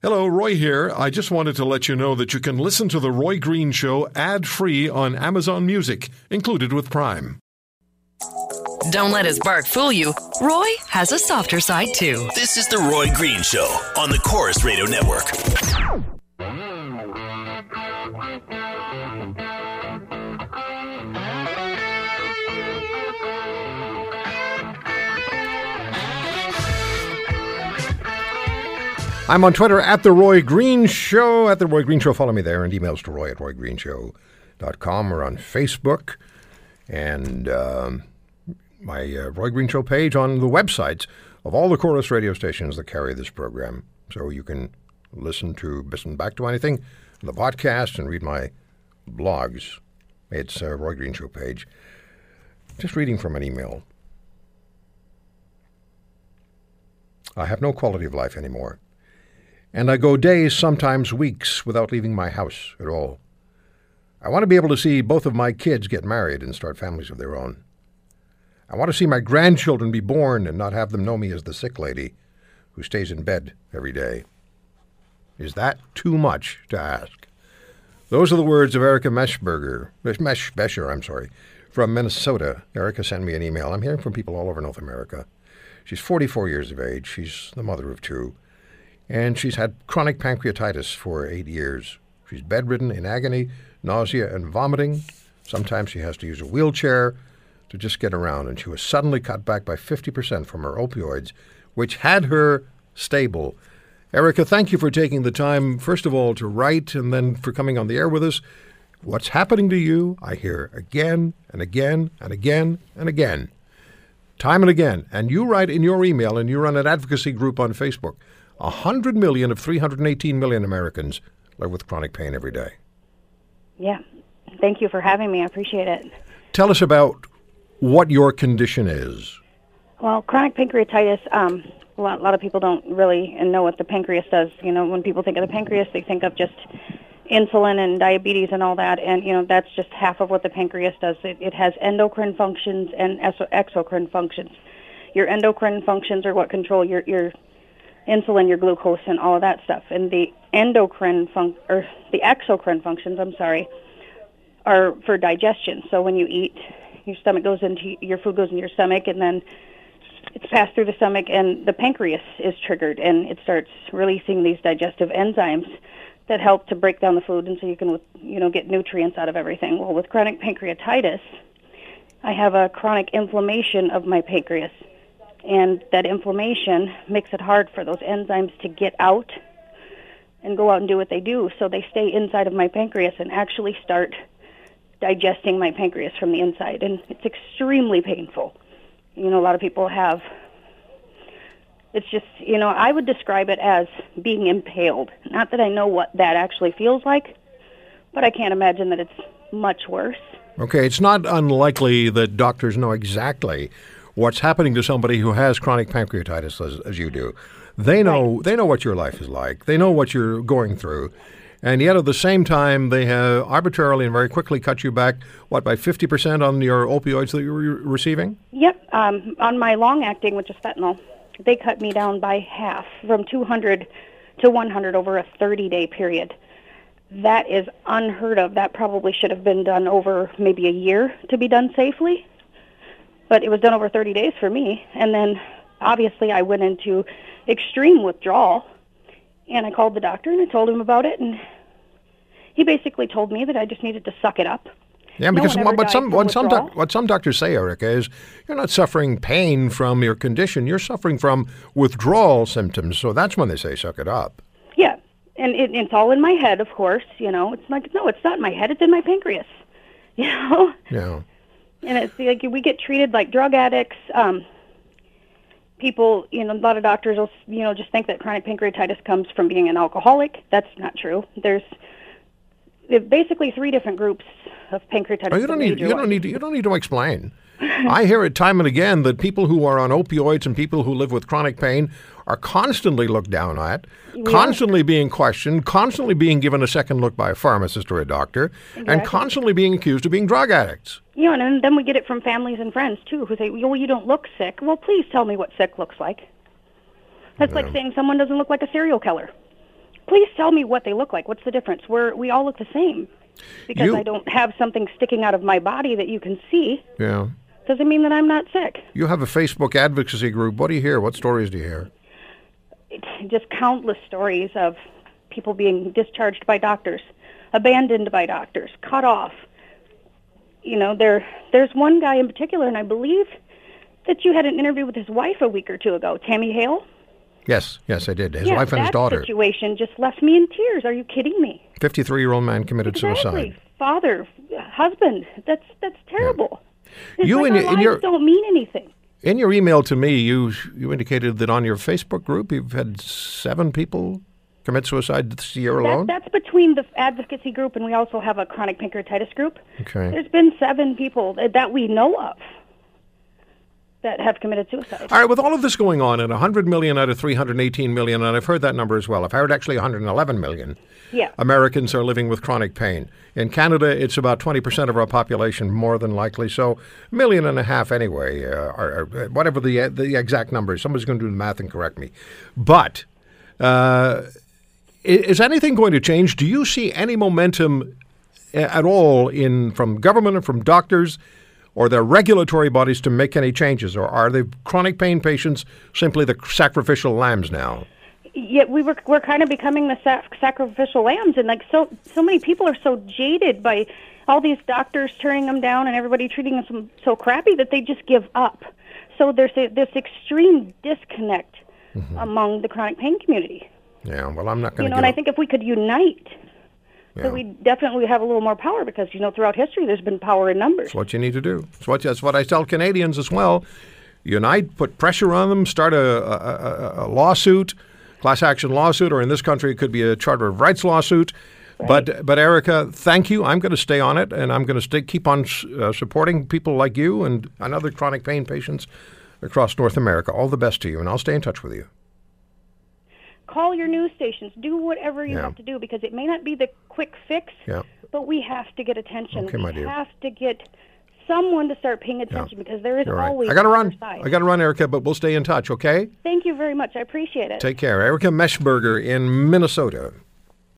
Hello, Roy here. I just wanted to let you know that you can listen to The Roy Green Show ad free on Amazon Music, included with Prime. Don't let his bark fool you. Roy has a softer side too. This is The Roy Green Show on the Corus Radio Network. I'm on Twitter at The Roy Green Show. At The Roy Green Show. Follow me there and emails to roy at roygreenshow.com or on Facebook. And um, my uh, Roy Green Show page on the websites of all the Corus radio stations that carry this program. So you can listen to, listen back to anything, the podcast, and read my blogs. It's uh, Roy Green Show page. Just reading from an email. I have no quality of life anymore and I go days, sometimes weeks, without leaving my house at all. I want to be able to see both of my kids get married and start families of their own. I want to see my grandchildren be born and not have them know me as the sick lady who stays in bed every day. Is that too much to ask? Those are the words of Erica Meshberger, Mesh I'm sorry, from Minnesota. Erica sent me an email. I'm hearing from people all over North America. She's 44 years of age. She's the mother of two and she's had chronic pancreatitis for eight years. She's bedridden in agony, nausea, and vomiting. Sometimes she has to use a wheelchair to just get around, and she was suddenly cut back by 50% from her opioids, which had her stable. Erica, thank you for taking the time, first of all, to write and then for coming on the air with us. What's happening to you, I hear again and again and again and again, time and again. And you write in your email, and you run an advocacy group on Facebook. 100 million of 318 million Americans live with chronic pain every day. Yeah. Thank you for having me. I appreciate it. Tell us about what your condition is. Well, chronic pancreatitis, um, a, lot, a lot of people don't really know what the pancreas does. You know, when people think of the pancreas, they think of just insulin and diabetes and all that, and you know that's just half of what the pancreas does. It, it has endocrine functions and exocrine functions. Your endocrine functions are what control your your insulin, your glucose, and all of that stuff. And the endocrine fun- or the exocrine functions, I'm sorry, are for digestion. So when you eat, your stomach goes into your food goes in your stomach, and then it's passed through the stomach, and the pancreas is triggered, and it starts releasing these digestive enzymes that help to break down the food, and so you can you know get nutrients out of everything. Well, with chronic pancreatitis, I have a chronic inflammation of my pancreas and that inflammation makes it hard for those enzymes to get out and go out and do what they do. So they stay inside of my pancreas and actually start digesting my pancreas from the inside. And it's extremely painful. You know, a lot of people have. It's just, you know, I would describe it as being impaled. Not that I know what that actually feels like, but I can't imagine that it's much worse. Okay, it's not unlikely that doctors know exactly what's happening to somebody who has chronic pancreatitis as, as you do. They know right. they know what your life is like. They know what you're going through. And yet, at the same time, they have arbitrarily and very quickly cut you back, what, by 50% on your opioids that you were receiving? Yep. Um, on my long acting, which is fentanyl, they cut me down by half from 200 to 100 over a 30 day period. That is unheard of. That probably should have been done over maybe a year to be done safely but it was done over 30 days for me. And then obviously I went into extreme withdrawal and I called the doctor and I told him about it and he basically told me that I just needed to suck it up. Yeah, because no what, some what some doc, what some doctors say, Erica, is you're not suffering pain from your condition. You're suffering from withdrawal symptoms. So that's when they say suck it up. Yeah, and it, it's all in my head, of course. You know, it's like no, it's not in my head. It's in my pancreas. You know. Yeah and it's like we get treated like drug addicts. Um, people, you know, a lot of doctors will, you know, just think that chronic pancreatitis comes from being an alcoholic. That's not true. There's basically three different groups of pancreatitis. Oh, you don't need you don't need to, you don't need to explain. I hear it time and again that people who are on opioids and people who live with chronic pain are constantly looked down at, yeah. constantly being questioned, constantly being given a second look by a pharmacist or a doctor, exactly. and constantly being accused of being drug addicts. Yeah, and then we get it from families and friends too, who say, "Well, you don't look sick." Well, please tell me what sick looks like. That's like saying someone doesn't look like a serial killer. please tell me what they look like. What's the difference? We're we all look the same. Because You- I don't have something sticking out of my body that you can see Yeah. Doesn't mean that I'm not sick. You have a Facebook advocacy group. What do you hear? What stories do you hear? It's just countless stories of people being discharged by doctors, abandoned by doctors, cut off. You know, there there's one guy in particular, and I believe that you had an interview with his wife a week or two ago, Tammy Hale. Yes, yes, I did. His yeah, wife and his that daughter. situation just left me in tears. Are you kidding me? 53 year old man committed Exactly. suicide. Father, husband. That's that's terrible. It's You like and and your- don't mean anything. In your email to me, you you indicated that on your Facebook group you've had seven people commit suicide this year That, alone. that's between the advocacy group, and we also have a chronic pancreatitis group. Okay. There's been seven people that, that we know of that have committed suicide. All right, with all of this going on, and 100 million out of 318 million, and I've heard that number as well. I've heard actually 111 million Yeah. Americans are living with chronic pain. In Canada, it's about 20% of our population, more than likely. So, a million and a half anyway, uh, or, or whatever the the exact number is. Somebody's going to do the math and correct me. But uh, is anything going to change? Do you see any momentum at all in from government and from doctors or their regulatory bodies to make any changes, or are the chronic pain patients simply the sacrificial lambs now? Yet we were we're kind of becoming the sac- sacrificial lambs, and like so so many people are so jaded by all these doctors turning them down and everybody treating them so, so crappy that they just give up. So there's a, this extreme disconnect mm-hmm. among the chronic pain community. Yeah, well, I'm not going to You know, and I think if we could unite, Yeah. that we definitely have a little more power because you know throughout history there's been power in numbers. That's what you need to do. That's what, that's what I tell Canadians as well. Unite, put pressure on them, start a, a, a, lawsuit, class action lawsuit, or in this country, it could be a Charter of Rights lawsuit. But, but Erica, thank you. I'm going to stay on it, and I'm going to stay, keep on uh, supporting people like you and, and other chronic pain patients across North America. All the best to you, and I'll stay in touch with you. Call your news stations. Do whatever you Yeah. have to do because it may not be the quick fix, Yeah. but we have to get attention. Okay, we have to get someone to start paying attention because there is right. always I got to run. side. I got to run, Erica, but we'll stay in touch, okay? Thank you very much. I appreciate it. Take care. Erica Meshberger in Minnesota.